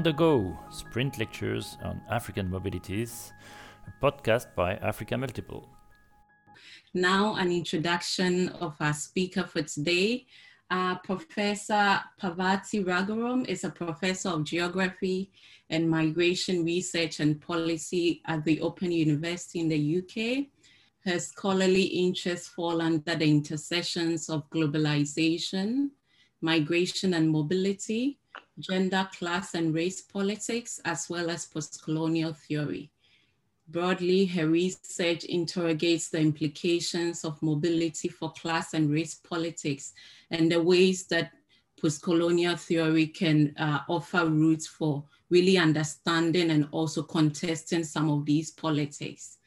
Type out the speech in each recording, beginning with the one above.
On the Go Sprint Lectures on African Mobilities, a podcast by Africa Multiple. Now, an introduction of our speaker for today. Uh, professor Parvati Raghuram is a professor of geography and migration research and policy at the Open University in the UK. Her scholarly interests fall under the intersections of globalization, migration and mobility, gender, class, and race politics, as well as postcolonial theory. Broadly, her research interrogates the implications of mobility for class and race politics and the ways that postcolonial theory can uh, offer routes for really understanding and also contesting some of these politics.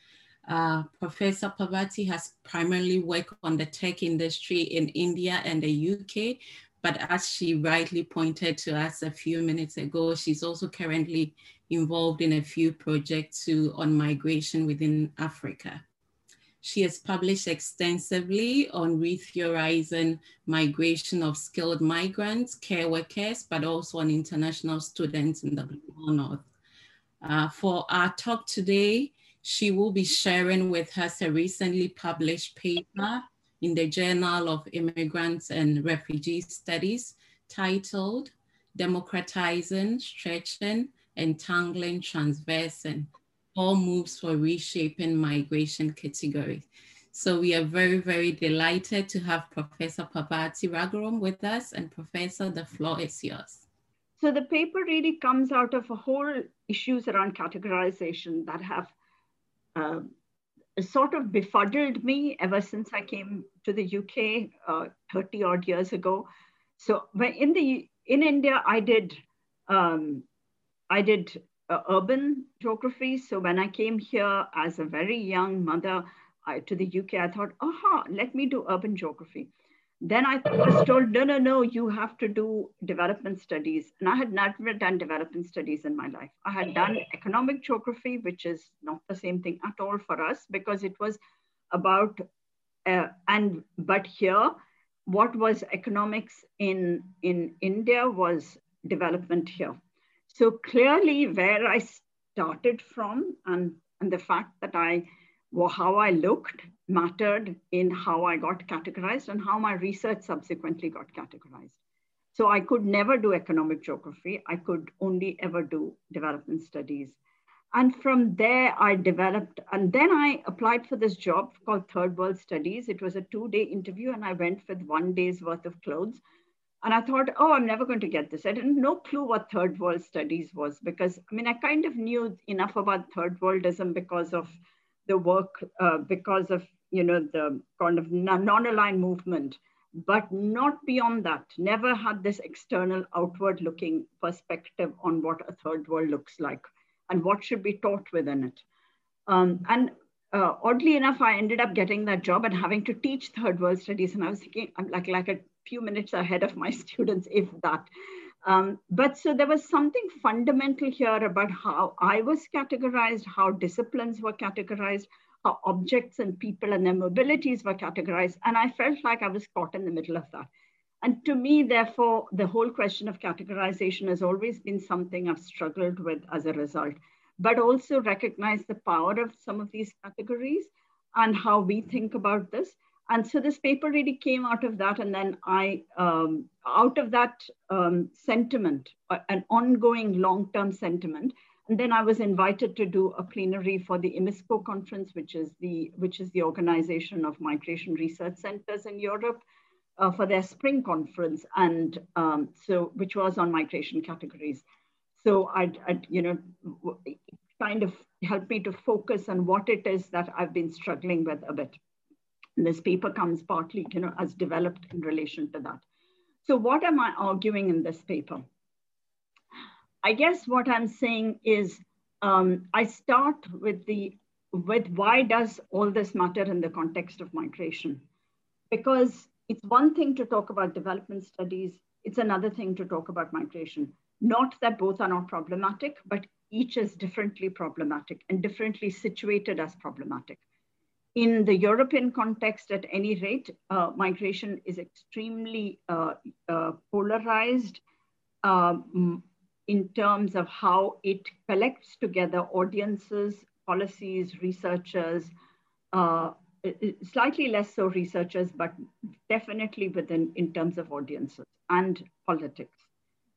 Uh, Professor Parvati has primarily worked on the tech industry in India and the UK, but as she rightly pointed to us a few minutes ago, she's also currently involved in a few projects on migration within Africa. She has published extensively on retheorizing migration of skilled migrants, care workers, but also on international students in the Global North. Uh, for our talk today, she will be sharing with us a recently published paper in the Journal of Immigrants and Refugee Studies titled Democratizing, Stretching, Entangling, Transversing, All Moves for Reshaping Migration Categories. So we are very, very delighted to have Professor Parvati Raghuram with us. And Professor, the floor is yours. So the paper really comes out of a whole issues around categorization that have uh, sort of befuddled me ever since I came to the UK uh, 30 odd years ago. So in the in India, I did um, I did uh, urban geography. So when I came here as a very young mother I, to the UK, I thought, aha, let me do urban geography. Then I was told, no, no, no, you have to do development studies. And I had never done development studies in my life. I had done economic geography, which is not the same thing at all for us because it was about, uh, and but here, what was economics in, in India was development here. So clearly, where I started from and, and the fact that I well, how I looked mattered in how I got categorized and how my research subsequently got categorized. So I could never do economic geography. I could only ever do development studies. And from there, I developed, and then I applied for this job called Third World Studies. It was a two day interview, and I went with one day's worth of clothes. And I thought, oh, I'm never going to get this. I didn't no clue what Third World Studies was because, I mean, I kind of knew enough about Third Worldism because of the work uh, because of you know the kind of non-aligned movement but not beyond that never had this external outward looking perspective on what a third world looks like and what should be taught within it um, and uh, oddly enough i ended up getting that job and having to teach third world studies and i was thinking i'm like like a few minutes ahead of my students if that um, but so there was something fundamental here about how I was categorized, how disciplines were categorized, how objects and people and their mobilities were categorized. And I felt like I was caught in the middle of that. And to me, therefore, the whole question of categorization has always been something I've struggled with as a result, but also recognize the power of some of these categories and how we think about this. And so this paper really came out of that and then i um, out of that um, sentiment uh, an ongoing long-term sentiment and then i was invited to do a plenary for the IMISCOE conference which is the which is the organization of migration research centers in europe uh, for their spring conference and um, so which was on migration categories so I'd you know kind of helped me to focus on what it is that i've been struggling with a bit this paper comes partly, you know, as developed in relation to that. So what am I arguing in this paper? I guess what I'm saying is um, I start with the with why does all this matter in the context of migration? Because it's one thing to talk about development studies, it's another thing to talk about migration. Not that both are not problematic, but each is differently problematic and differently situated as problematic in the European context, at any rate, uh, migration is extremely uh, uh, polarized. Um, in terms of how it collects together audiences, policies, researchers, uh, slightly less so researchers, but definitely within in terms of audiences and politics.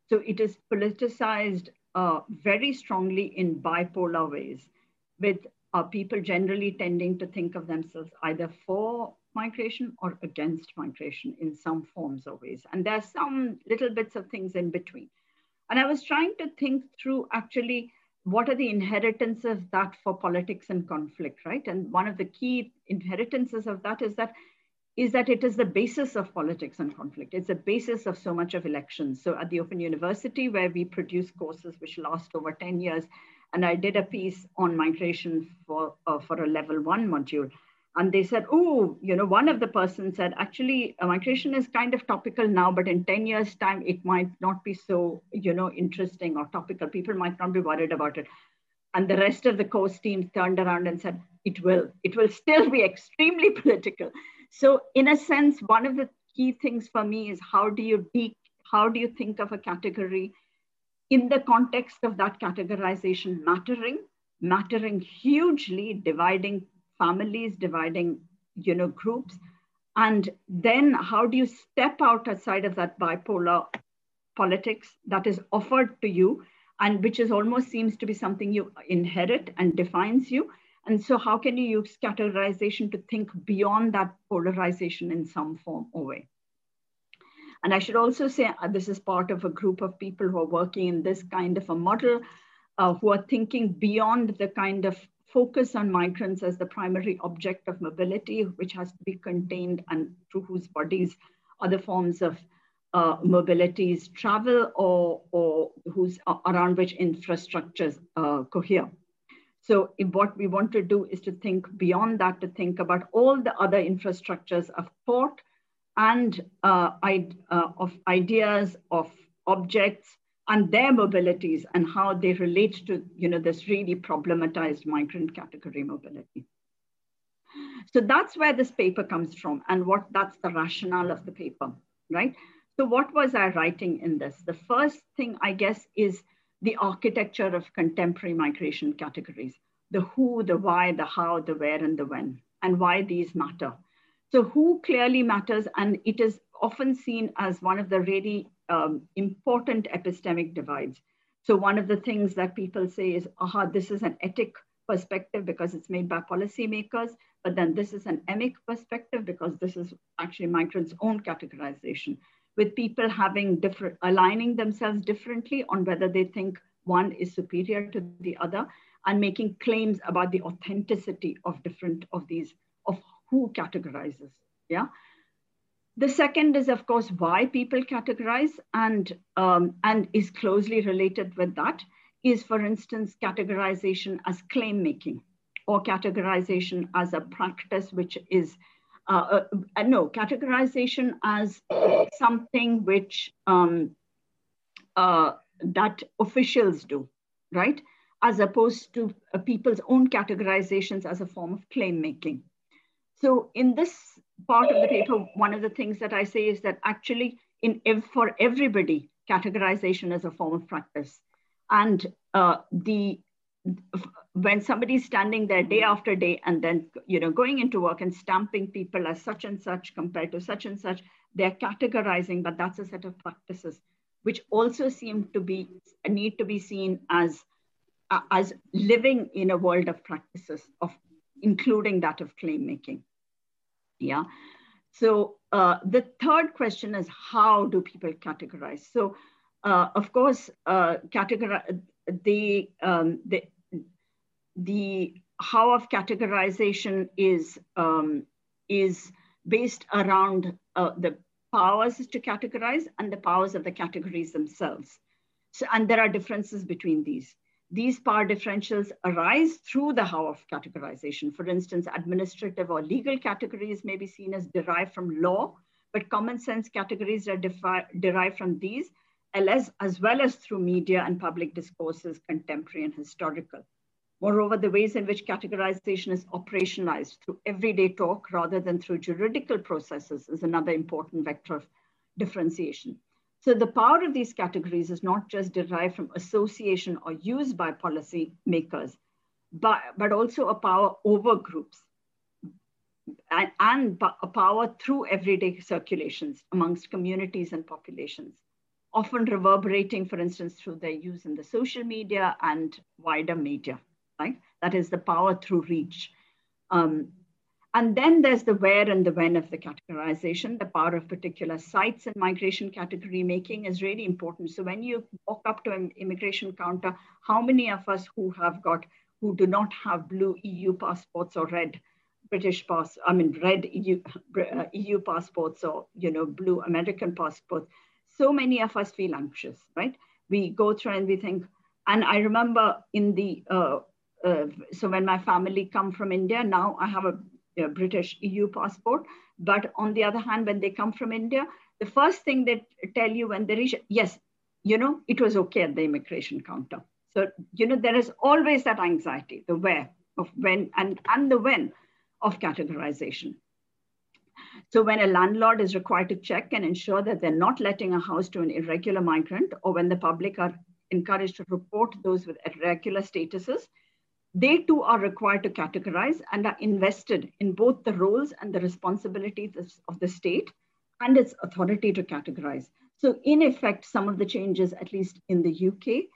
So it is politicized uh, very strongly in bipolar ways, with uh, people generally tending to think of themselves either for migration or against migration in some forms or ways. And there's some little bits of things in between. And I was trying to think through actually what are the inheritances of that for politics and conflict, right? And one of the key inheritances of that is that is that it is the basis of politics and conflict. It's the basis of so much of elections. So at the Open University, where we produce courses which last over 10 years, and I did a piece on migration for, uh, for a level one module, and they said, oh, you know, one of the persons said, actually, uh, migration is kind of topical now, but in 10 years' time, it might not be so, you know, interesting or topical. People might not be worried about it. And the rest of the course team turned around and said, it will. It will still be extremely political. So, in a sense, one of the key things for me is how do you de- how do you think of a category in the context of that categorization mattering, mattering hugely, dividing families, dividing, you know, groups. And then how do you step out outside of that bipolar politics that is offered to you and which is almost seems to be something you inherit and defines you. And so how can you use categorization to think beyond that polarization in some form or way? And I should also say uh, this is part of a group of people who are working in this kind of a model, uh, who are thinking beyond the kind of focus on migrants as the primary object of mobility, which has to be contained and through whose bodies other forms of uh, mobilities travel or, or who's uh, around which infrastructures uh, cohere. So what we want to do is to think beyond that, to think about all the other infrastructures of thought and uh, uh, of ideas, of objects, and their mobilities and how they relate to you know this really problematized migrant category mobility. So that's where this paper comes from and what that's the rationale of the paper right? So what was i writing in this? The first thing i guess is the architecture of contemporary migration categories the who the why the how the where and the when and why these matter. So who clearly matters and it is often seen as one of the really um, important epistemic divides. So one of the things that people say is, aha, this is an etic perspective because it's made by policymakers, but then this is an emic perspective because this is actually migrants' own categorization, with people having different, aligning themselves differently on whether they think one is superior to the other and making claims about the authenticity of different of these, of who categorizes, yeah? The second is, of course, why people categorize and, um, and is closely related with that is, for instance, categorization as claim making or categorization as a practice which is, uh, uh, no, categorization as something which um, uh, that officials do, right? As opposed to uh, people's own categorizations as a form of claim making. So in this part of the paper, one of the things that I say is that actually in for everybody, categorization is a form of practice. And uh, the when somebody's standing there day after day and then you know going into work and stamping people as such and such compared to such and such, they're categorizing, but that's a set of practices which also seem to be need to be seen as uh, as living in a world of practices of including that of claim making. Yeah. So uh, the third question is how do people categorize? So uh, of course, uh, categorize the, um, the the how of categorization is um, is based around uh, the powers to categorize and the powers of the categories themselves. So, and there are differences between these. These power differentials arise through the how of categorization. For instance, administrative or legal categories may be seen as derived from law, but common sense categories are derived from these, as, as well as through media and public discourses, contemporary and historical. Moreover, the ways in which categorization is operationalized through everyday talk rather than through juridical processes is another important vector of differentiation. So the power of these categories is not just derived from association or used by policy makers, but, but also a power over groups and, and a power through everyday circulations amongst communities and populations, often reverberating, for instance, through their use in the social media and wider media, right? That is the power through reach. Um, and then there's the where and the when of the categorization. The power of particular sites and migration category making is really important. So when you walk up to an immigration counter, how many of us who have got, who do not have blue EU passports or red British pass, I mean, red EU, uh, EU passports or, you know, blue American passports, so many of us feel anxious, right? We go through and we think, and I remember in the, uh, uh, so when my family come from India, now I have a a British EU passport. But on the other hand, when they come from India, the first thing they tell you when they reach, yes, you know, it was okay at the immigration counter. So, you know, there is always that anxiety, the where of when and, and the when of categorization. So when a landlord is required to check and ensure that they're not letting a house to an irregular migrant, or when the public are encouraged to report those with irregular statuses, they too are required to categorize and are invested in both the roles and the responsibilities of the state and its authority to categorize. So in effect, some of the changes, at least in the UK,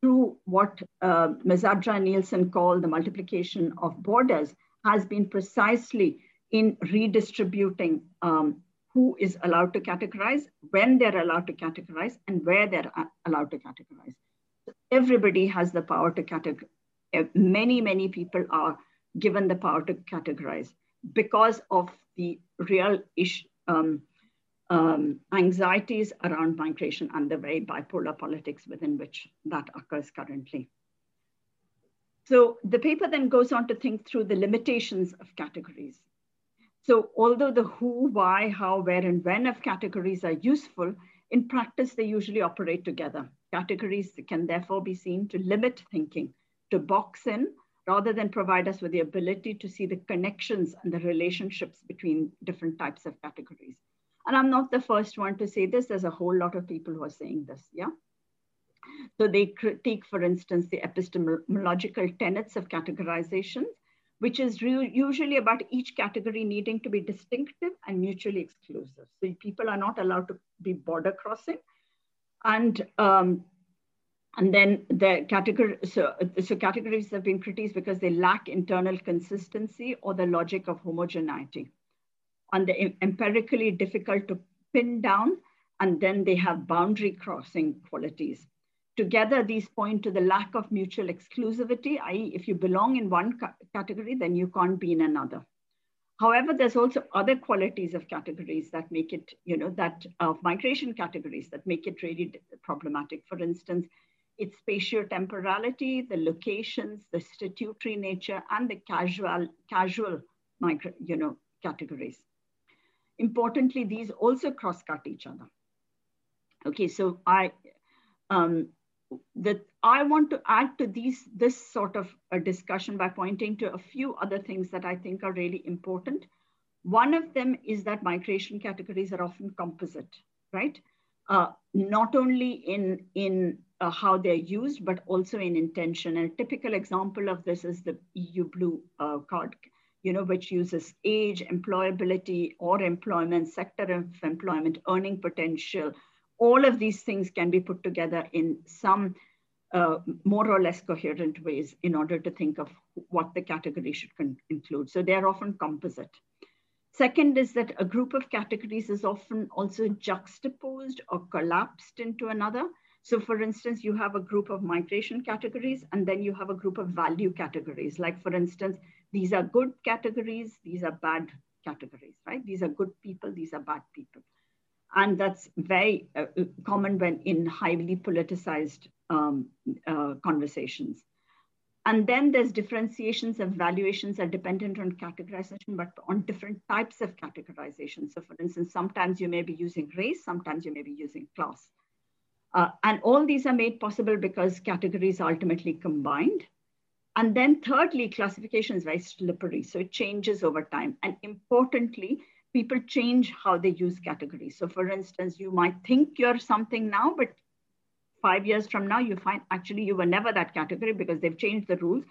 through what uh, Neilson called the multiplication of borders, has been precisely in redistributing um, who is allowed to categorize, when they're allowed to categorize, and where they're allowed to categorize. Everybody has the power to categorize uh, many, many people are given the power to categorize because of the real um, um, anxieties around migration and the very bipolar politics within which that occurs currently. So the paper then goes on to think through the limitations of categories. So although the who, why, how, where, and when of categories are useful, in practice, they usually operate together. Categories can therefore be seen to limit thinking to box in rather than provide us with the ability to see the connections and the relationships between different types of categories. And I'm not the first one to say this. There's a whole lot of people who are saying this, yeah? So they critique, for instance, the epistemological tenets of categorization, which is usually about each category needing to be distinctive and mutually exclusive. So people are not allowed to be border crossing. And um, and then the category, so, so categories have been criticized because they lack internal consistency or the logic of homogeneity. And they're empirically difficult to pin down, and then they have boundary crossing qualities. Together, these point to the lack of mutual exclusivity, i.e. if you belong in one category, then you can't be in another. However, there's also other qualities of categories that make it, you know, that of migration categories that make it really problematic. For instance, its spatio-temporality, the locations, the statutory nature, and the casual, casual micro, you know, categories. Importantly, these also cross-cut each other. Okay, so I, um, that I want to add to these, this sort of a discussion by pointing to a few other things that I think are really important. One of them is that migration categories are often composite, right? Uh, not only in, in uh, how they're used, but also in intention. And a typical example of this is the EU Blue uh, card, you know, which uses age, employability, or employment, sector of employment, earning potential. All of these things can be put together in some uh, more or less coherent ways in order to think of what the category should include. So they're often composite. Second is that a group of categories is often also juxtaposed or collapsed into another. So for instance, you have a group of migration categories, and then you have a group of value categories. Like for instance, these are good categories, these are bad categories, right? These are good people, these are bad people. And that's very uh, uh common when in highly politicized um, uh, conversations. And then there's differentiations of valuations are dependent on categorization, but on different types of categorization. So for instance, sometimes you may be using race, sometimes you may be using class. Uh, and all these are made possible because categories are ultimately combined. And then thirdly, classification is very slippery. So it changes over time. And importantly, people change how they use categories. So for instance, you might think you're something now, but five years from now, you find actually you were never that category because they've changed the rules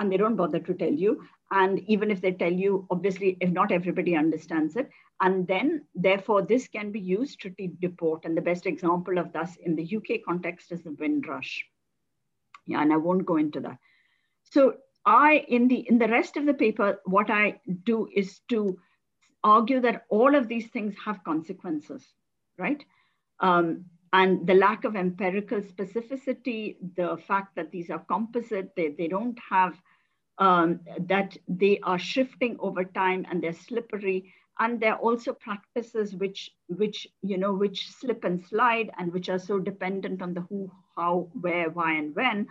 and they don't bother to tell you. And even if they tell you, obviously, if not everybody understands it. And then, therefore, this can be used to deport. And the best example of this in the UK context is the Windrush. Yeah, and I won't go into that. So I, in the in the rest of the paper, what I do is to argue that all of these things have consequences, right? Um, and the lack of empirical specificity, the fact that these are composite, they, they don't have, um, that they are shifting over time and they're slippery. And they're also practices which, which, you know, which slip and slide and which are so dependent on the who, how, where, why, and when,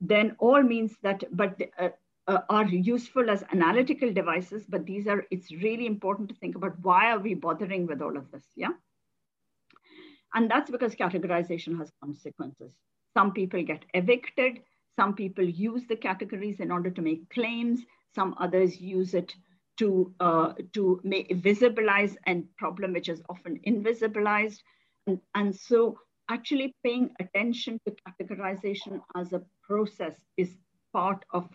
then all means that, but uh, uh, are useful as analytical devices, but these are, it's really important to think about why are we bothering with all of this, yeah? And that's because categorization has consequences. Some people get evicted, some people use the categories in order to make claims, some others use it to, uh, to make, visibilize a problem which is often invisibilized. And, and so actually paying attention to categorization as a process is part of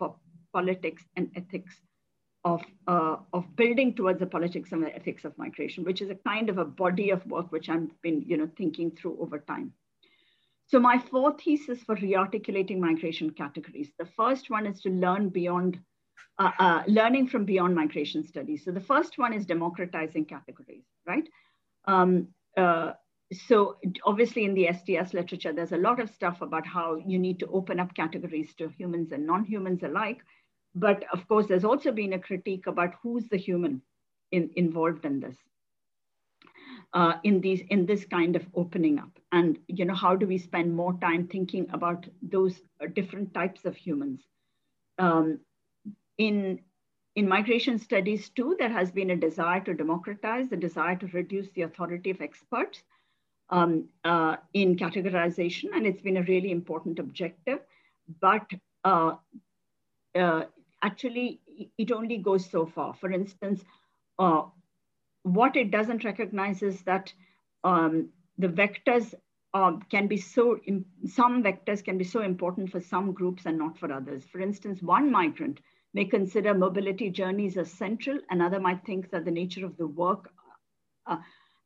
politics and ethics of, uh, of building towards the politics and the ethics of migration, which is a kind of a body of work which I've been you know, thinking through over time. So my four thesis for rearticulating migration categories. The first one is to learn beyond, uh, uh, learning from beyond migration studies. So the first one is democratizing categories, right? Um, uh, so obviously in the STS literature, there's a lot of stuff about how you need to open up categories to humans and non-humans alike. But of course, there's also been a critique about who's the human in, involved in this. Uh, in these in this kind of opening up and you know how do we spend more time thinking about those uh, different types of humans um, in in migration studies too there has been a desire to democratize the desire to reduce the authority of experts um, uh, in categorization and it's been a really important objective but uh, uh, actually it only goes so far. For instance, uh, what it doesn't recognize is that um, the vectors uh, can be so, some vectors can be so important for some groups and not for others. For instance, one migrant may consider mobility journeys as central, another might think that the nature of the work uh,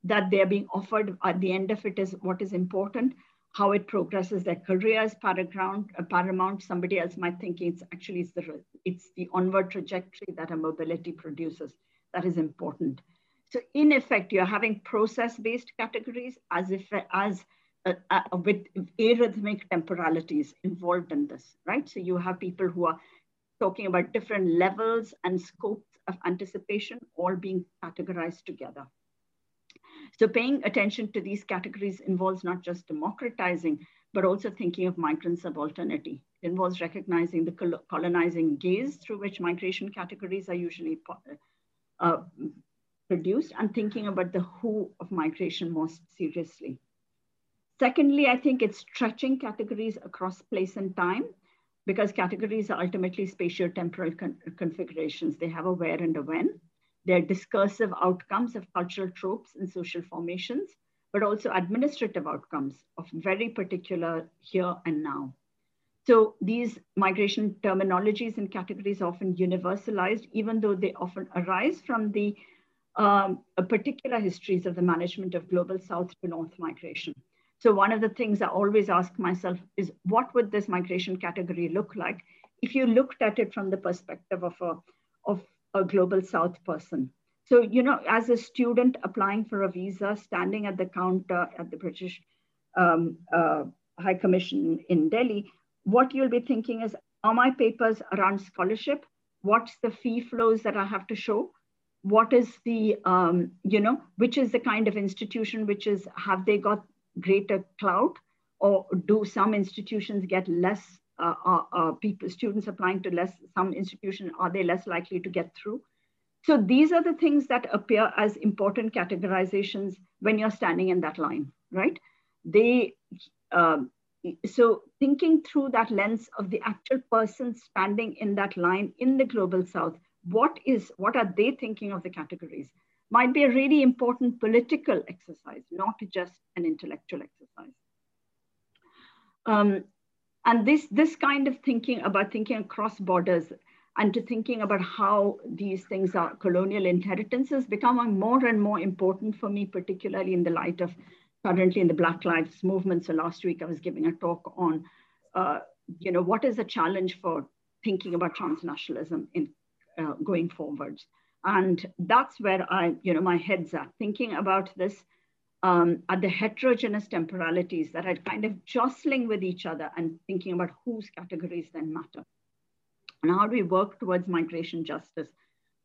that they're being offered at the end of it is what is important how it progresses their career is paramount, uh, paramount. Somebody else might think it's actually it's the, it's the onward trajectory that a mobility produces that is important. So in effect, you're having process-based categories as if as uh, uh, with arrhythmic temporalities involved in this, right? So you have people who are talking about different levels and scopes of anticipation all being categorized together. So paying attention to these categories involves not just democratizing, but also thinking of migrant subalternity. It involves recognizing the colonizing gaze through which migration categories are usually uh, produced and thinking about the who of migration most seriously. Secondly, I think it's stretching categories across place and time because categories are ultimately spatio-temporal con configurations. They have a where and a when. They're discursive outcomes of cultural tropes and social formations, but also administrative outcomes of very particular here and now. So these migration terminologies and categories often universalized, even though they often arise from the um, particular histories of the management of global South to North migration. So one of the things I always ask myself is, what would this migration category look like if you looked at it from the perspective of a, of a global south person. So, you know, as a student applying for a visa, standing at the counter at the British um, uh, High Commission in Delhi, what you'll be thinking is, are my papers around scholarship? What's the fee flows that I have to show? What is the, um, you know, which is the kind of institution which is, have they got greater clout? Or do some institutions get less uh, uh, uh, people, students applying to less, some institution, are they less likely to get through? So these are the things that appear as important categorizations when you're standing in that line, right? They, um, so thinking through that lens of the actual person standing in that line in the global south, what is, what are they thinking of the categories? might be a really important political exercise, not just an intellectual exercise. Um, and this, this kind of thinking about thinking across borders and to thinking about how these things are colonial inheritances becoming more and more important for me, particularly in the light of currently in the Black Lives Movement. So last week I was giving a talk on, uh, you know, what is the challenge for thinking about transnationalism in uh, going forwards. And that's where I, you know, my head's at, thinking about this um, at the heterogeneous temporalities that are kind of jostling with each other and thinking about whose categories then matter. And how do we work towards migration justice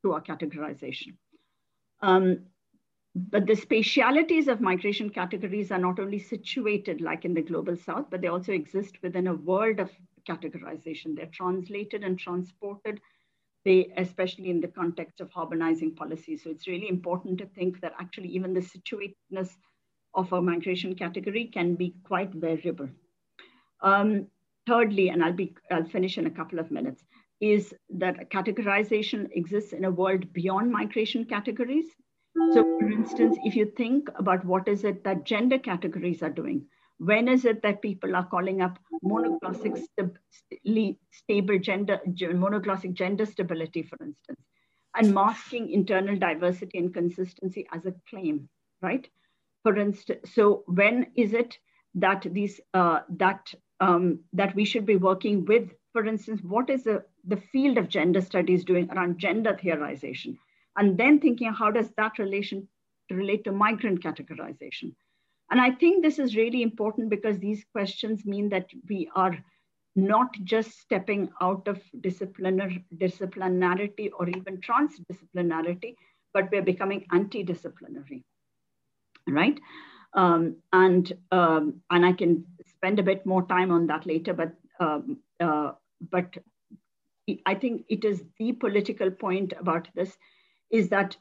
through our categorization? Um, but the spatialities of migration categories are not only situated like in the global south, but they also exist within a world of categorization. They're translated and transported, they, especially in the context of harmonizing policies. So it's really important to think that actually even the situatedness of a migration category can be quite variable. Um, thirdly, and I'll, be, I'll finish in a couple of minutes, is that categorization exists in a world beyond migration categories. So for instance, if you think about what is it that gender categories are doing, when is it that people are calling up monoglossic st stable gender, monoglossic gender stability, for instance, and masking internal diversity and consistency as a claim, right? For instance, so when is it that these uh, that um, that we should be working with? For instance, what is the, the field of gender studies doing around gender theorization? And then thinking how does that relation relate to migrant categorization? And I think this is really important because these questions mean that we are not just stepping out of disciplinar disciplinarity or even transdisciplinarity, but we're becoming anti-disciplinary, right? Um, and um, and I can spend a bit more time on that later, but um, uh, but I think it is the political point about this is that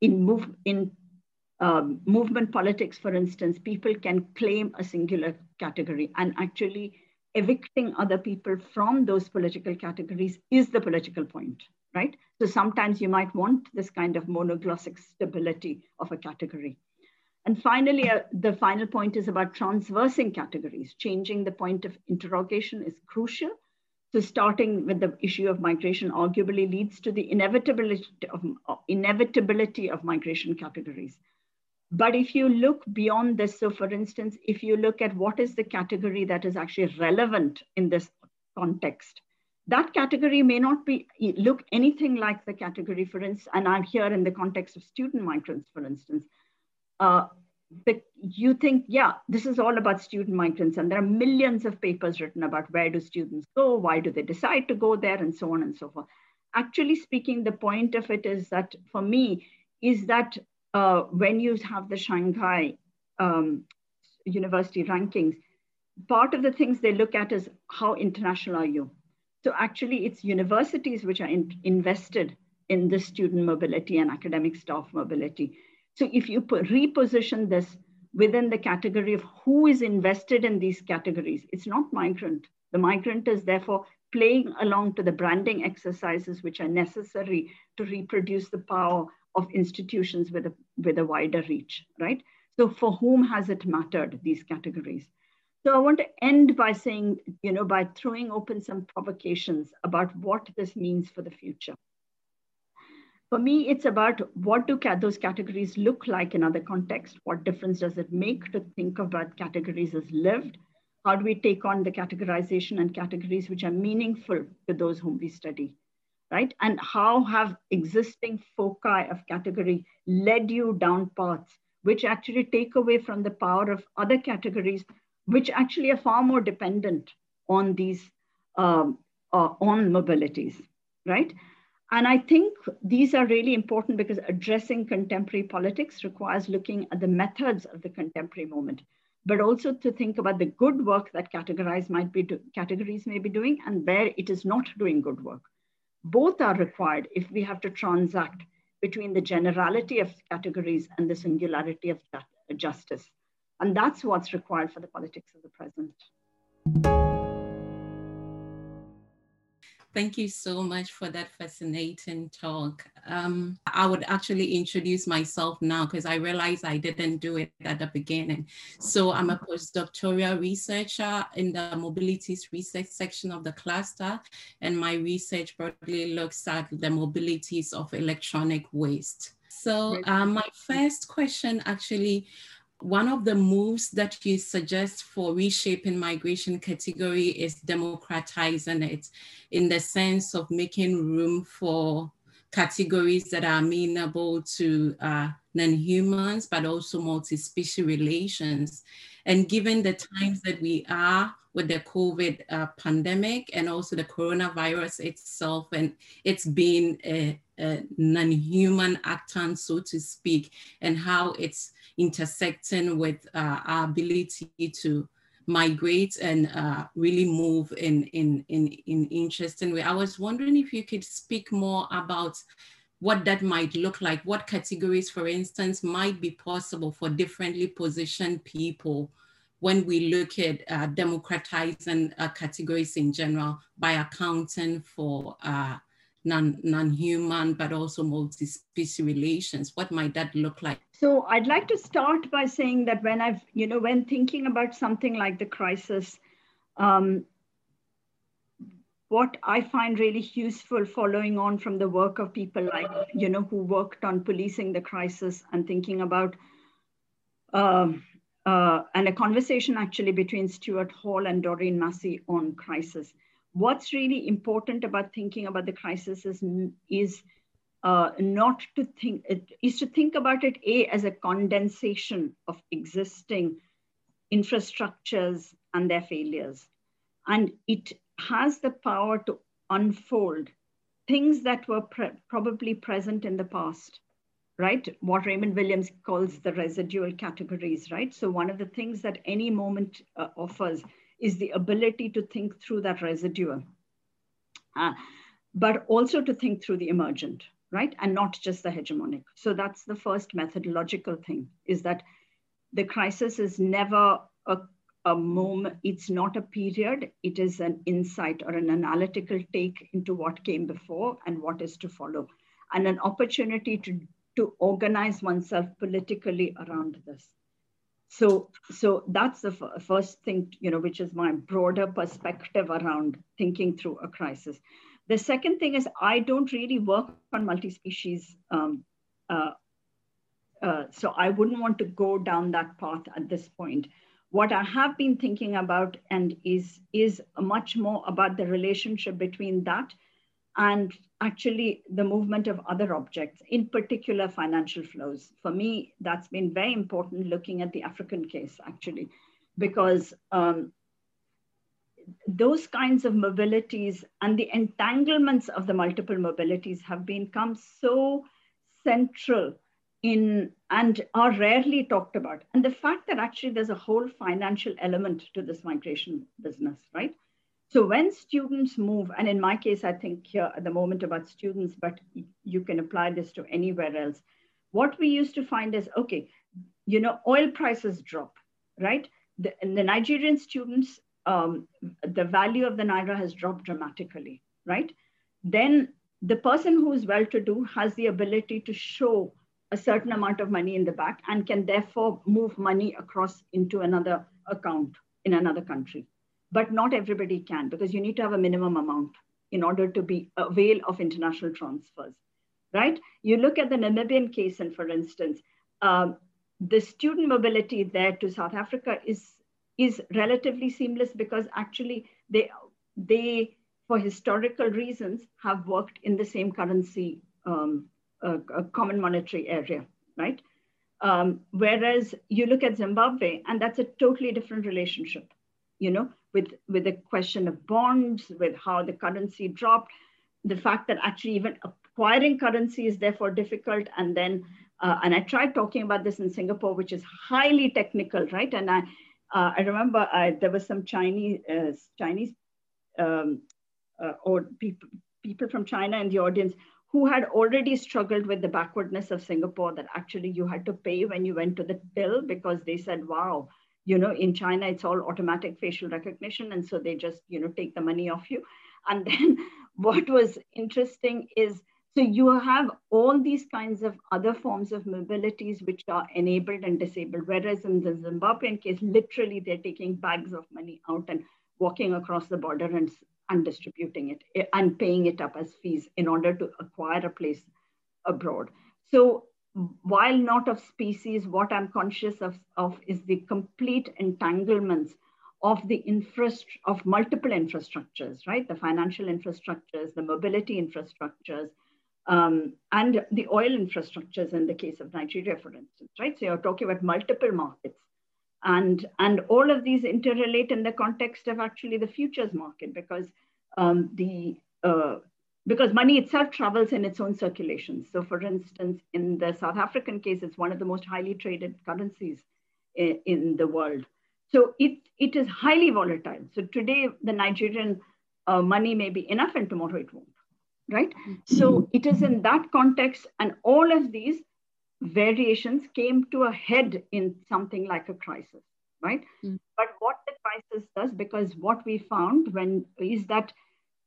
in move in um, movement politics, for instance, people can claim a singular category and actually evicting other people from those political categories is the political point, right? So sometimes you might want this kind of monoglossic stability of a category. And finally, uh, the final point is about transversing categories. Changing the point of interrogation is crucial. So starting with the issue of migration arguably leads to the inevitability of, uh, inevitability of migration categories. But if you look beyond this, so for instance, if you look at what is the category that is actually relevant in this context, that category may not be look anything like the category, for instance, and I'm here in the context of student migrants, for instance. Uh, the, you think, yeah, this is all about student migrants, and there are millions of papers written about where do students go, why do they decide to go there, and so on and so forth. Actually speaking, the point of it is that for me, is that uh, when you have the Shanghai um, university rankings, part of the things they look at is how international are you? So actually it's universities which are in, invested in the student mobility and academic staff mobility. So if you reposition this within the category of who is invested in these categories, it's not migrant. The migrant is therefore playing along to the branding exercises which are necessary to reproduce the power of institutions with a, with a wider reach, right? So for whom has it mattered, these categories? So I want to end by saying, you know, by throwing open some provocations about what this means for the future. For me, it's about what do those categories look like in other contexts? What difference does it make to think about categories as lived? How do we take on the categorization and categories which are meaningful to those whom we study? Right? And how have existing foci of category led you down paths which actually take away from the power of other categories, which actually are far more dependent on these, um, uh, on mobilities, right? And I think these are really important because addressing contemporary politics requires looking at the methods of the contemporary moment, but also to think about the good work that categorize might be do, categories may be doing and where it is not doing good work. Both are required if we have to transact between the generality of categories and the singularity of justice. And that's what's required for the politics of the present. Thank you so much for that fascinating talk. Um, I would actually introduce myself now because I realized I didn't do it at the beginning. So I'm a postdoctoral researcher in the mobilities research section of the cluster, and my research broadly looks at the mobilities of electronic waste. So um, my first question actually one of the moves that you suggest for reshaping migration category is democratizing it in the sense of making room for categories that are amenable to uh, non-humans, but also multi-species relations. And given the times that we are with the COVID uh, pandemic and also the coronavirus itself, and it's been a, a non-human actant, so to speak, and how it's intersecting with uh, our ability to migrate and uh, really move in, in, in, in interesting way. I was wondering if you could speak more about what that might look like, what categories, for instance, might be possible for differently positioned people when we look at uh, democratizing uh, categories in general by accounting for uh, non, non-human, but also multi-species relations? What might that look like? So I'd like to start by saying that when I've, you know, when thinking about something like the crisis, um, what I find really useful following on from the work of people like, you know, who worked on policing the crisis and thinking about, uh, uh, and a conversation actually between Stuart Hall and Doreen Massey on crisis what's really important about thinking about the crisis is, is uh, not to think, is to think about it, A, as a condensation of existing infrastructures and their failures. And it has the power to unfold things that were pre probably present in the past, right? What Raymond Williams calls the residual categories, right? So one of the things that any moment uh, offers is the ability to think through that residual, uh, but also to think through the emergent, right? And not just the hegemonic. So that's the first methodological thing is that the crisis is never a, a moment, it's not a period, it is an insight or an analytical take into what came before and what is to follow, and an opportunity to, to organize oneself politically around this. So so that's the first thing you know which is my broader perspective around thinking through a crisis. The second thing is i don't really work on multi-species um, uh, uh, so i wouldn't want to go down that path at this point. What i have been thinking about and is is much more about the relationship between that and actually the movement of other objects, in particular financial flows. For me, that's been very important looking at the African case, actually, because um, those kinds of mobilities and the entanglements of the multiple mobilities have become so central in and are rarely talked about. And the fact that actually there's a whole financial element to this migration business, right? So when students move, and in my case, I think here at the moment about students, but you can apply this to anywhere else. What we used to find is, okay, you know, oil prices drop, right? The, the Nigerian students, um, the value of the Naira has dropped dramatically, right? Then the person who is well-to-do has the ability to show a certain amount of money in the back and can therefore move money across into another account in another country but not everybody can because you need to have a minimum amount in order to be avail of international transfers, right? You look at the Namibian case, and for instance, um, the student mobility there to South Africa is is relatively seamless because actually they they for historical reasons have worked in the same currency um, uh, common monetary area, right? Um, whereas you look at Zimbabwe, and that's a totally different relationship. You know, with, with the question of bonds, with how the currency dropped, the fact that actually even acquiring currency is therefore difficult. And then, uh, and I tried talking about this in Singapore, which is highly technical, right? And I, uh, I remember I, there was some Chinese, uh, Chinese um, uh, or people, people from China in the audience who had already struggled with the backwardness of Singapore that actually you had to pay when you went to the till because they said, wow, you know in china it's all automatic facial recognition and so they just you know take the money off you and then what was interesting is so you have all these kinds of other forms of mobilities which are enabled and disabled. Whereas in the Zimbabwean case, literally they're taking bags of money out and walking across the border and, and distributing it eh, and paying it up as fees in order to acquire a place abroad. So while not of species, what I'm conscious of, of is the complete entanglements of the infrastructure of multiple infrastructures, right? The financial infrastructures, the mobility infrastructures, um, and the oil infrastructures in the case of Nigeria, for instance, right? So you're talking about multiple markets. And, and all of these interrelate in the context of actually the futures market because um, the uh, because money itself travels in its own circulation. So for instance, in the South African case, it's one of the most highly traded currencies in, in the world. So it, it is highly volatile. So today, the Nigerian uh, money may be enough and tomorrow it won't right? So it is in that context, and all of these variations came to a head in something like a crisis, right? Mm. But what the crisis does, because what we found when is that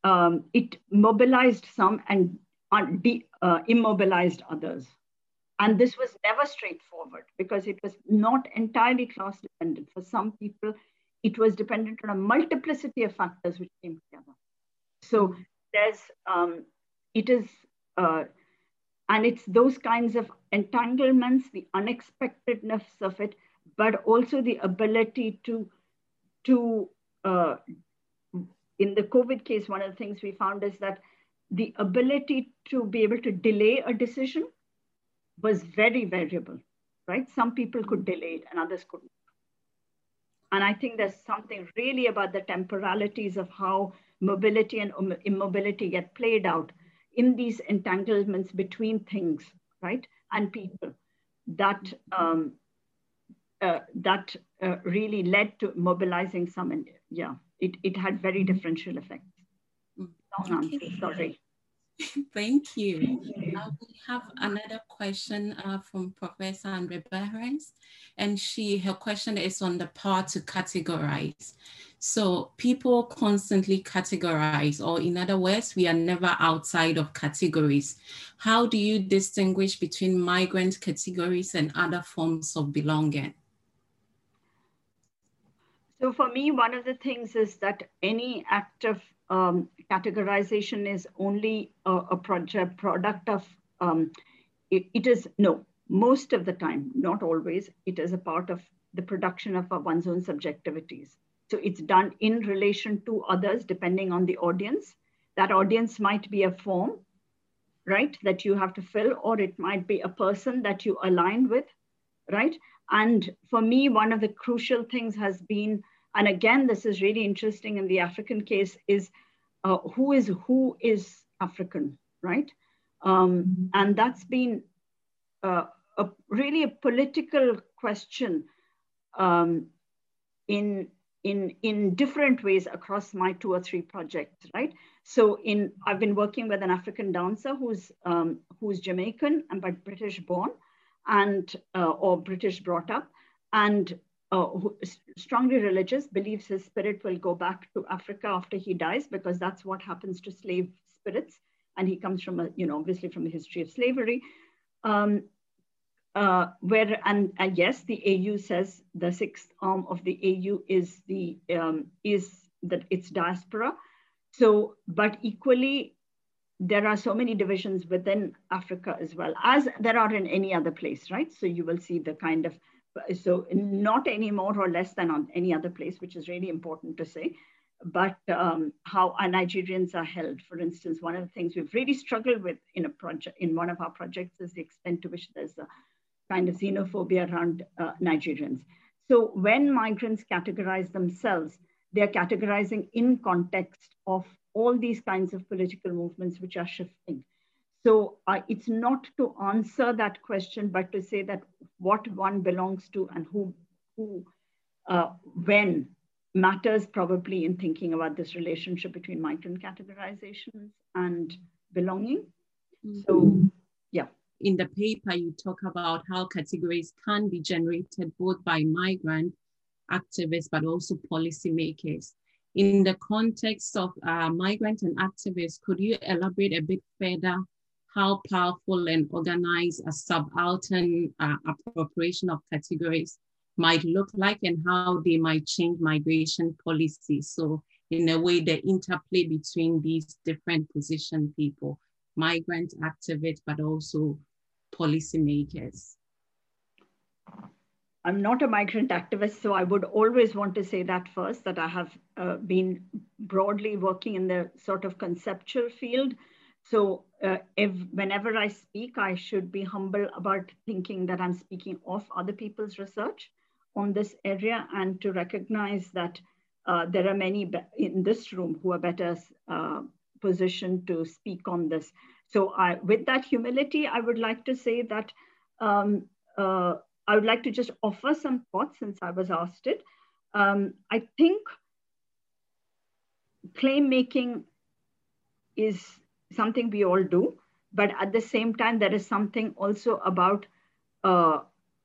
um, it mobilized some and de- uh, immobilized others. And this was never straightforward because it was not entirely class dependent. For some people, it was dependent on a multiplicity of factors which came together. So there's um, it is uh, and it's those kinds of entanglements the unexpectedness of it but also the ability to to uh, in the covid case one of the things we found is that the ability to be able to delay a decision was very variable right? Some people could delay it and others couldn't. And i think there's something really about the temporalities of how mobility and immobility get played out in these entanglements between things, right, and people that um, uh, that uh, really led to mobilizing some. Yeah, it, it had very differential effects. Long answer, sorry. Thank you. Uh, we have another question uh, from Professor Andre Behrends, and she her question is on the power to categorize. So people constantly categorize, or in other words, we are never outside of categories. How do you distinguish between migrant categories and other forms of belonging? So for me, one of the things is that any act of um, categorization is only a, a project product of, um, it, it is, no, most of the time, not always, it is a part of the production of one's own subjectivities. So it's done in relation to others, depending on the audience. That audience might be a form, right, that you have to fill, or it might be a person that you align with, right? And for me, one of the crucial things has been, and again, this is really interesting in the African case, is uh, who is who is African, right? Um, and that's been uh, a, really a political question um, in in in different ways across my two or three projects right so in i've been working with an african dancer who's um, who's jamaican and but british born and uh, or british brought up. And uh, strongly religious believes his spirit will go back to africa after he dies because that's what happens to slave spirits. And he comes from a you know obviously from the history of slavery. Um, uh, where and, and yes, the AU says the sixth arm of the AU is the um, is that it's diaspora. So, but equally, there are so many divisions within Africa as well as there are in any other place, right? So you will see the kind of so not any more or less than on any other place, which is really important to say. But um, how our Nigerians are held, for instance, one of the things we've really struggled with in a project in one of our projects is the extent to which there's a kind of xenophobia around uh, Nigerians. So when migrants categorize themselves, they're categorizing in context of all these kinds of political movements which are shifting. So uh, it's not to answer that question, but to say that what one belongs to and who, who uh, when matters probably in thinking about this relationship between migrant categorizations and belonging. Mm -hmm. So yeah in the paper, you talk about how categories can be generated both by migrant activists, but also policymakers. In the context of uh, migrant and activists, could you elaborate a bit further how powerful and organized a subaltern uh, appropriation of categories might look like and how they might change migration policy. So in a way, the interplay between these different position people, migrant activists, but also policymakers. I'm not a migrant activist, so I would always want to say that first, that I have uh, been broadly working in the sort of conceptual field. So uh, if whenever I speak, I should be humble about thinking that I'm speaking of other people's research on this area and to recognize that uh, there are many in this room who are better uh, positioned to speak on this. So I, with that humility, I would like to say that um, uh, I would like to just offer some thoughts since I was asked it. Um, I think claim making is something we all do, but at the same time, there is something also about uh,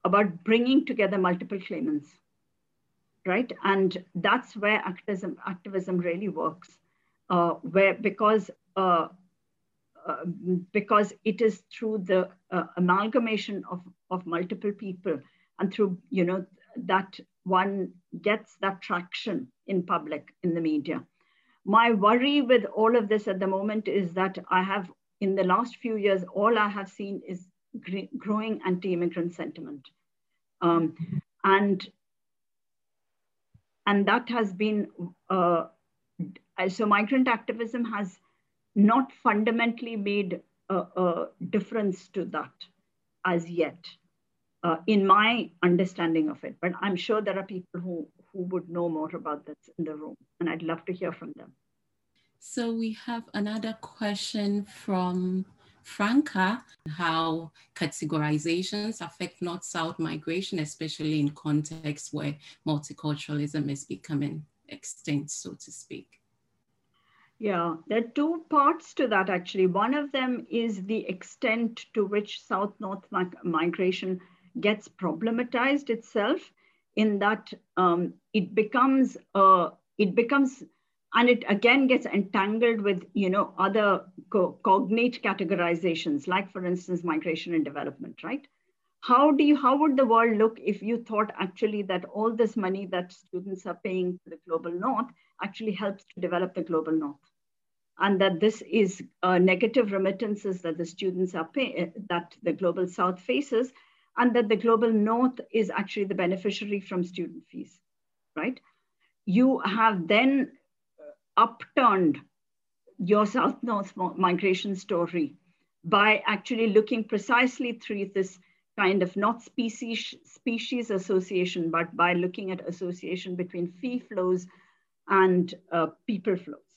about bringing together multiple claimants, right? And that's where activism activism really works, uh, where because uh, uh, because it is through the uh, amalgamation of, of multiple people and through, you know, that one gets that traction in public, in the media. My worry with all of this at the moment is that I have, in the last few years, all I have seen is growing anti-immigrant sentiment. Um, and, and that has been, uh, so migrant activism has not fundamentally made a, a difference to that as yet, uh, in my understanding of it. But I'm sure there are people who, who would know more about this in the room, and I'd love to hear from them. So we have another question from Franca, how categorizations affect North-South migration, especially in contexts where multiculturalism is becoming extinct, so to speak. Yeah, there are two parts to that actually. One of them is the extent to which South North migration gets problematized itself, in that um, it becomes uh, it becomes and it again gets entangled with you know other co cognate categorizations, like for instance migration and development, right? How do you how would the world look if you thought actually that all this money that students are paying to the global north actually helps to develop the global north. And that this is uh, negative remittances that the students are paying, that the global south faces, and that the global north is actually the beneficiary from student fees, right? You have then upturned your south north migration story by actually looking precisely through this kind of not species species association, but by looking at association between fee flows and uh, people flows.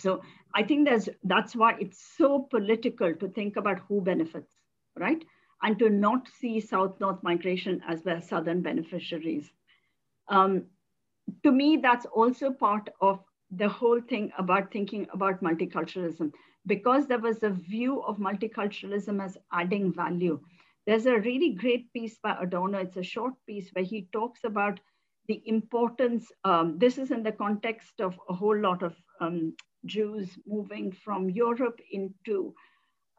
So I think there's that's why it's so political to think about who benefits, right? And to not see South-North migration as the Southern beneficiaries. Um, to me, that's also part of the whole thing about thinking about multiculturalism. Because there was a view of multiculturalism as adding value. There's a really great piece by Adorno, it's a short piece where he talks about the importance, um, this is in the context of a whole lot of um, Jews moving from Europe into,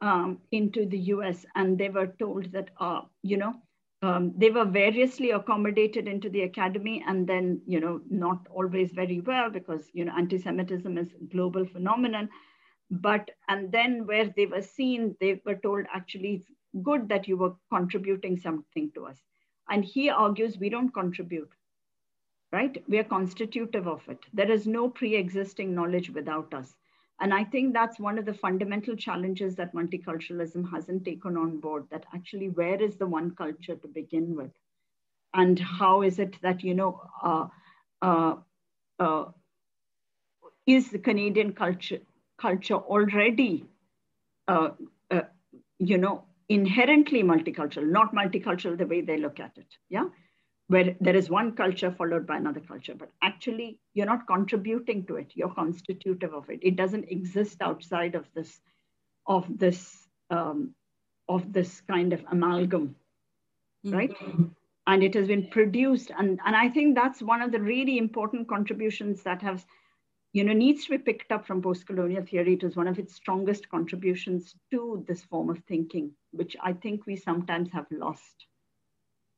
um, into the US. And they were told that, uh, you know, um, they were variously accommodated into the academy and then, you know, not always very well because, you know, anti-Semitism is a global phenomenon. But, and then where they were seen, they were told actually good that you were contributing something to us. And he argues we don't contribute right? We are constitutive of it. There is no pre-existing knowledge without us. And I think that's one of the fundamental challenges that multiculturalism hasn't taken on board, that actually where is the one culture to begin with? And how is it that, you know, uh, uh, uh, is the Canadian culture, culture already, uh, uh, you know, inherently multicultural, not multicultural the way they look at it, yeah? Where there is one culture followed by another culture, but actually you're not contributing to it. You're constitutive of it. It doesn't exist outside of this, of this, um, of this kind of amalgam, mm-hmm. right? and it has been produced. And, and I think that's one of the really important contributions that has, you know, needs to be picked up from post-colonial theory. It is one of its strongest contributions to this form of thinking, which I think we sometimes have lost.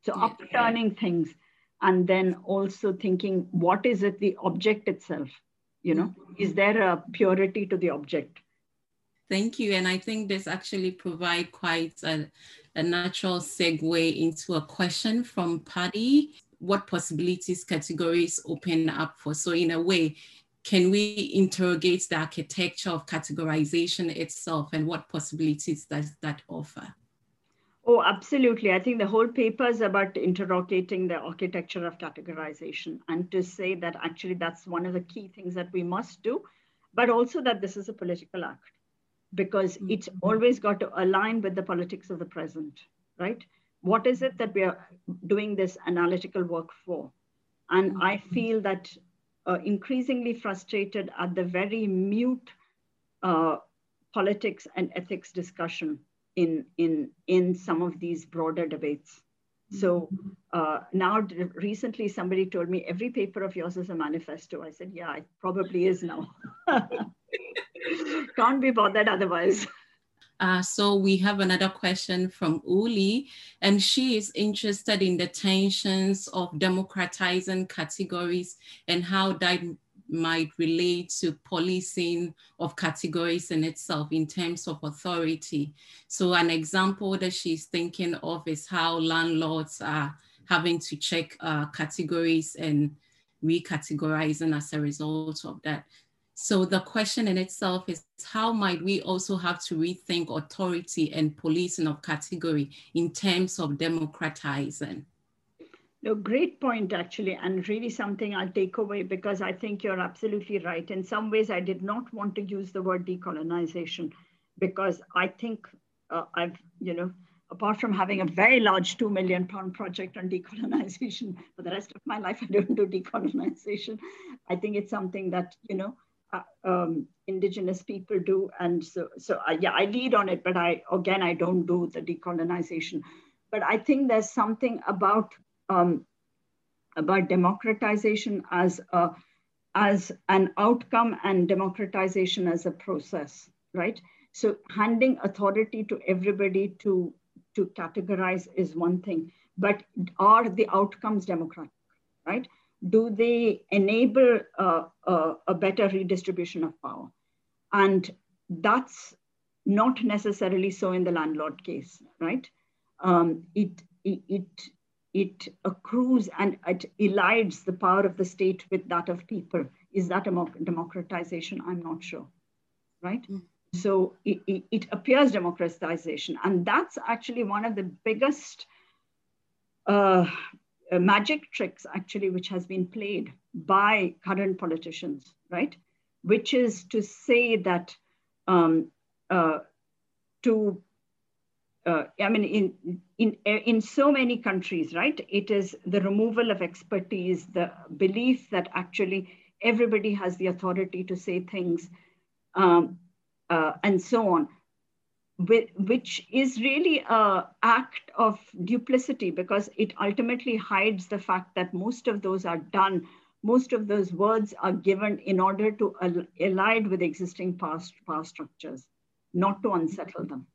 So yeah, upturning things and then also thinking, what is it, the object itself? You know, mm-hmm. is there a purity to the object? Thank you. And I think this actually provide quite a, a natural segue into a question from Paddy. What possibilities categories open up for? So in a way, can we interrogate the architecture of categorization itself and what possibilities does that offer? Oh, absolutely. I think the whole paper is about interrogating the architecture of categorization and to say that actually that's one of the key things that we must do, but also that this is a political act because mm-hmm. it's always got to align with the politics of the present, right? What is it that we are doing this analytical work for? And mm-hmm. I feel that uh, increasingly frustrated at the very mute uh, politics and ethics discussion in in in some of these broader debates. So uh, now recently somebody told me every paper of yours is a manifesto. I said yeah it probably is now. Can't be bothered otherwise. Uh, so we have another question from Uli, and she is interested in the tensions of democratizing categories and how that might relate to policing of categories in itself in terms of authority. So an example that she's thinking of is how landlords are having to check uh, categories and recategorizing as a result of that. So the question in itself is how might we also have to rethink authority and policing of category in terms of democratizing? No, great point, actually, and really something I'll take away because I think you're absolutely right. In some ways, I did not want to use the word decolonization because I think uh, I've, you know, apart from having a very large two million pound project on decolonization, for the rest of my life, I don't do decolonization. I think it's something that, you know, uh, um, indigenous people do. And so, so uh, yeah, I lead on it, but I, again, I don't do the decolonization. But I think there's something about um, about democratization as a, as an outcome and democratization as a process, right? So handing authority to everybody to to categorize is one thing, but are the outcomes democratic, right? Do they enable uh, uh, a better redistribution of power? And that's not necessarily so in the landlord case, right? Um, it, it, it it accrues and it elides the power of the state with that of people. Is that a democratization? I'm not sure, right? Mm. So it, it, it, appears democratization. And that's actually one of the biggest uh, uh, magic tricks, actually, which has been played by current politicians, right? Which is to say that um, uh, to uh, I mean, in, in, in so many countries, right? It is the removal of expertise, the belief that actually everybody has the authority to say things, um, uh, and so on, which is really an act of duplicity because it ultimately hides the fact that most of those are done, most of those words are given in order to align with existing past power structures, not to unsettle them,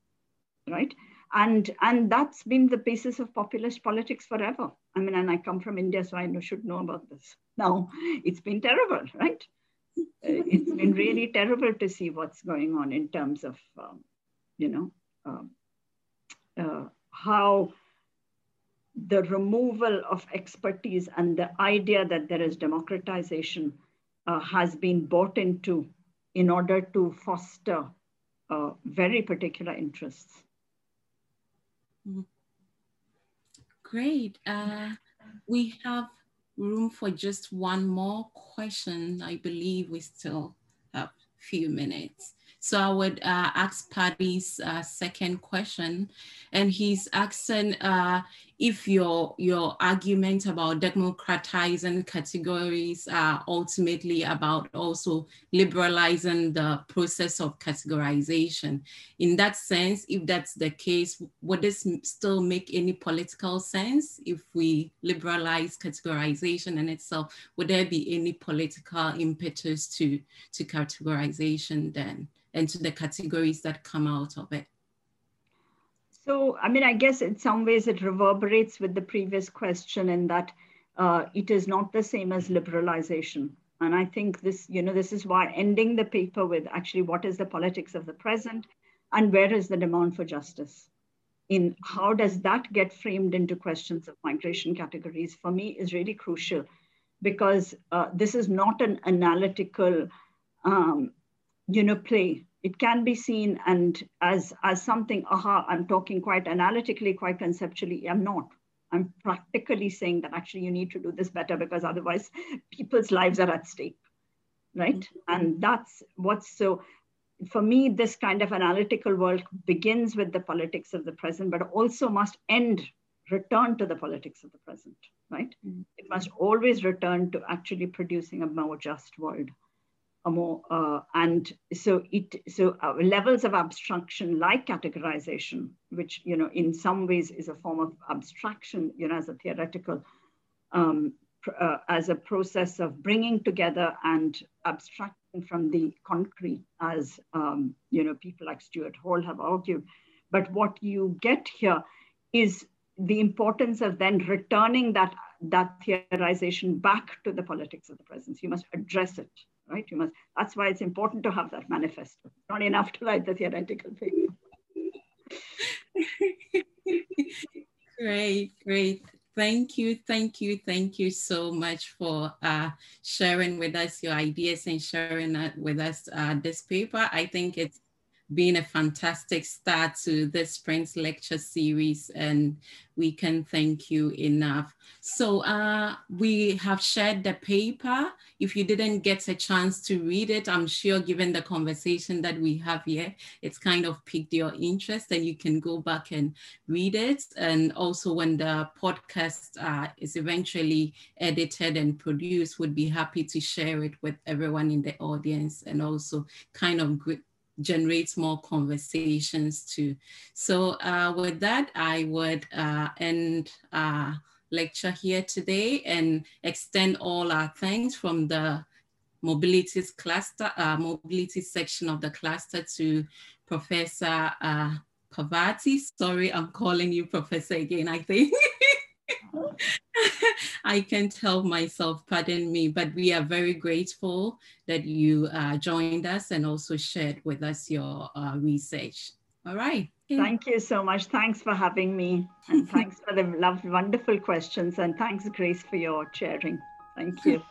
right? And and that's been the basis of populist politics forever. I mean and i come from india so i know, should know about this. Now it's been terrible right? Uh, it's been really terrible to see what's going on in terms of um, you know um, uh, how the removal of expertise and the idea that there is democratization uh, has been bought into in order to foster uh, very particular interests Great. Uh, we have room for just one more question. I believe we still have a few minutes. So I would uh, ask Paddy's uh, second question, and he's asking uh, if your your argument about democratizing categories are ultimately about also liberalizing the process of categorization. In that sense if that's the case would this still make any political sense if we liberalize categorization in itself? Would there be any political impetus to to categorization then and to the categories that come out of it so, I mean, I guess in some ways it reverberates with the previous question in that uh, it is not the same as liberalization. And I think this, you know, this is why ending the paper with actually what is the politics of the present and where is the demand for justice? In how does that get framed into questions of migration categories for me is really crucial because uh, this is not an analytical, um, you know, play it can be seen and as as something aha i'm talking quite analytically quite conceptually i'm not i'm practically saying that actually you need to do this better because otherwise people's lives are at stake right mm-hmm. and that's what's so for me this kind of analytical work begins with the politics of the present but also must end return to the politics of the present right mm-hmm. it must always return to actually producing a more just world more uh, and so it so uh, levels of abstraction like categorization which you know in some ways is a form of abstraction you know as a theoretical um, uh, as a process of bringing together and abstracting from the concrete as um, you know people like stuart hall have argued. But what you get here is the importance of then returning that that theorization back to the politics of the presence you must address it right? You must. That's why it's important to have that manifesto. Not enough to write the theoretical paper. great, great. Thank you, thank you, thank you so much for uh, sharing with us your ideas and sharing uh, with us uh, this paper. I think it's been a fantastic start to this spring's lecture series and we can thank you enough. So uh, we have shared the paper. If you didn't get a chance to read it, I'm sure given the conversation that we have here, it's kind of piqued your interest and you can go back and read it. And also when the podcast uh, is eventually edited and produced, would be happy to share it with everyone in the audience and also kind of generates more conversations too. So uh, with that, I would uh, end uh, lecture here today and extend all our thanks from the mobilities cluster, uh, mobility section of the cluster to Professor uh, Parvati. Sorry, I'm calling you Professor again, I think. I can't help myself, pardon me, but we are very grateful that you uh, joined us and also shared with us your uh, research. All right. Thank you so much. Thanks for having me. And thanks for the lovely, wonderful questions. And thanks, Grace, for your sharing. Thank you.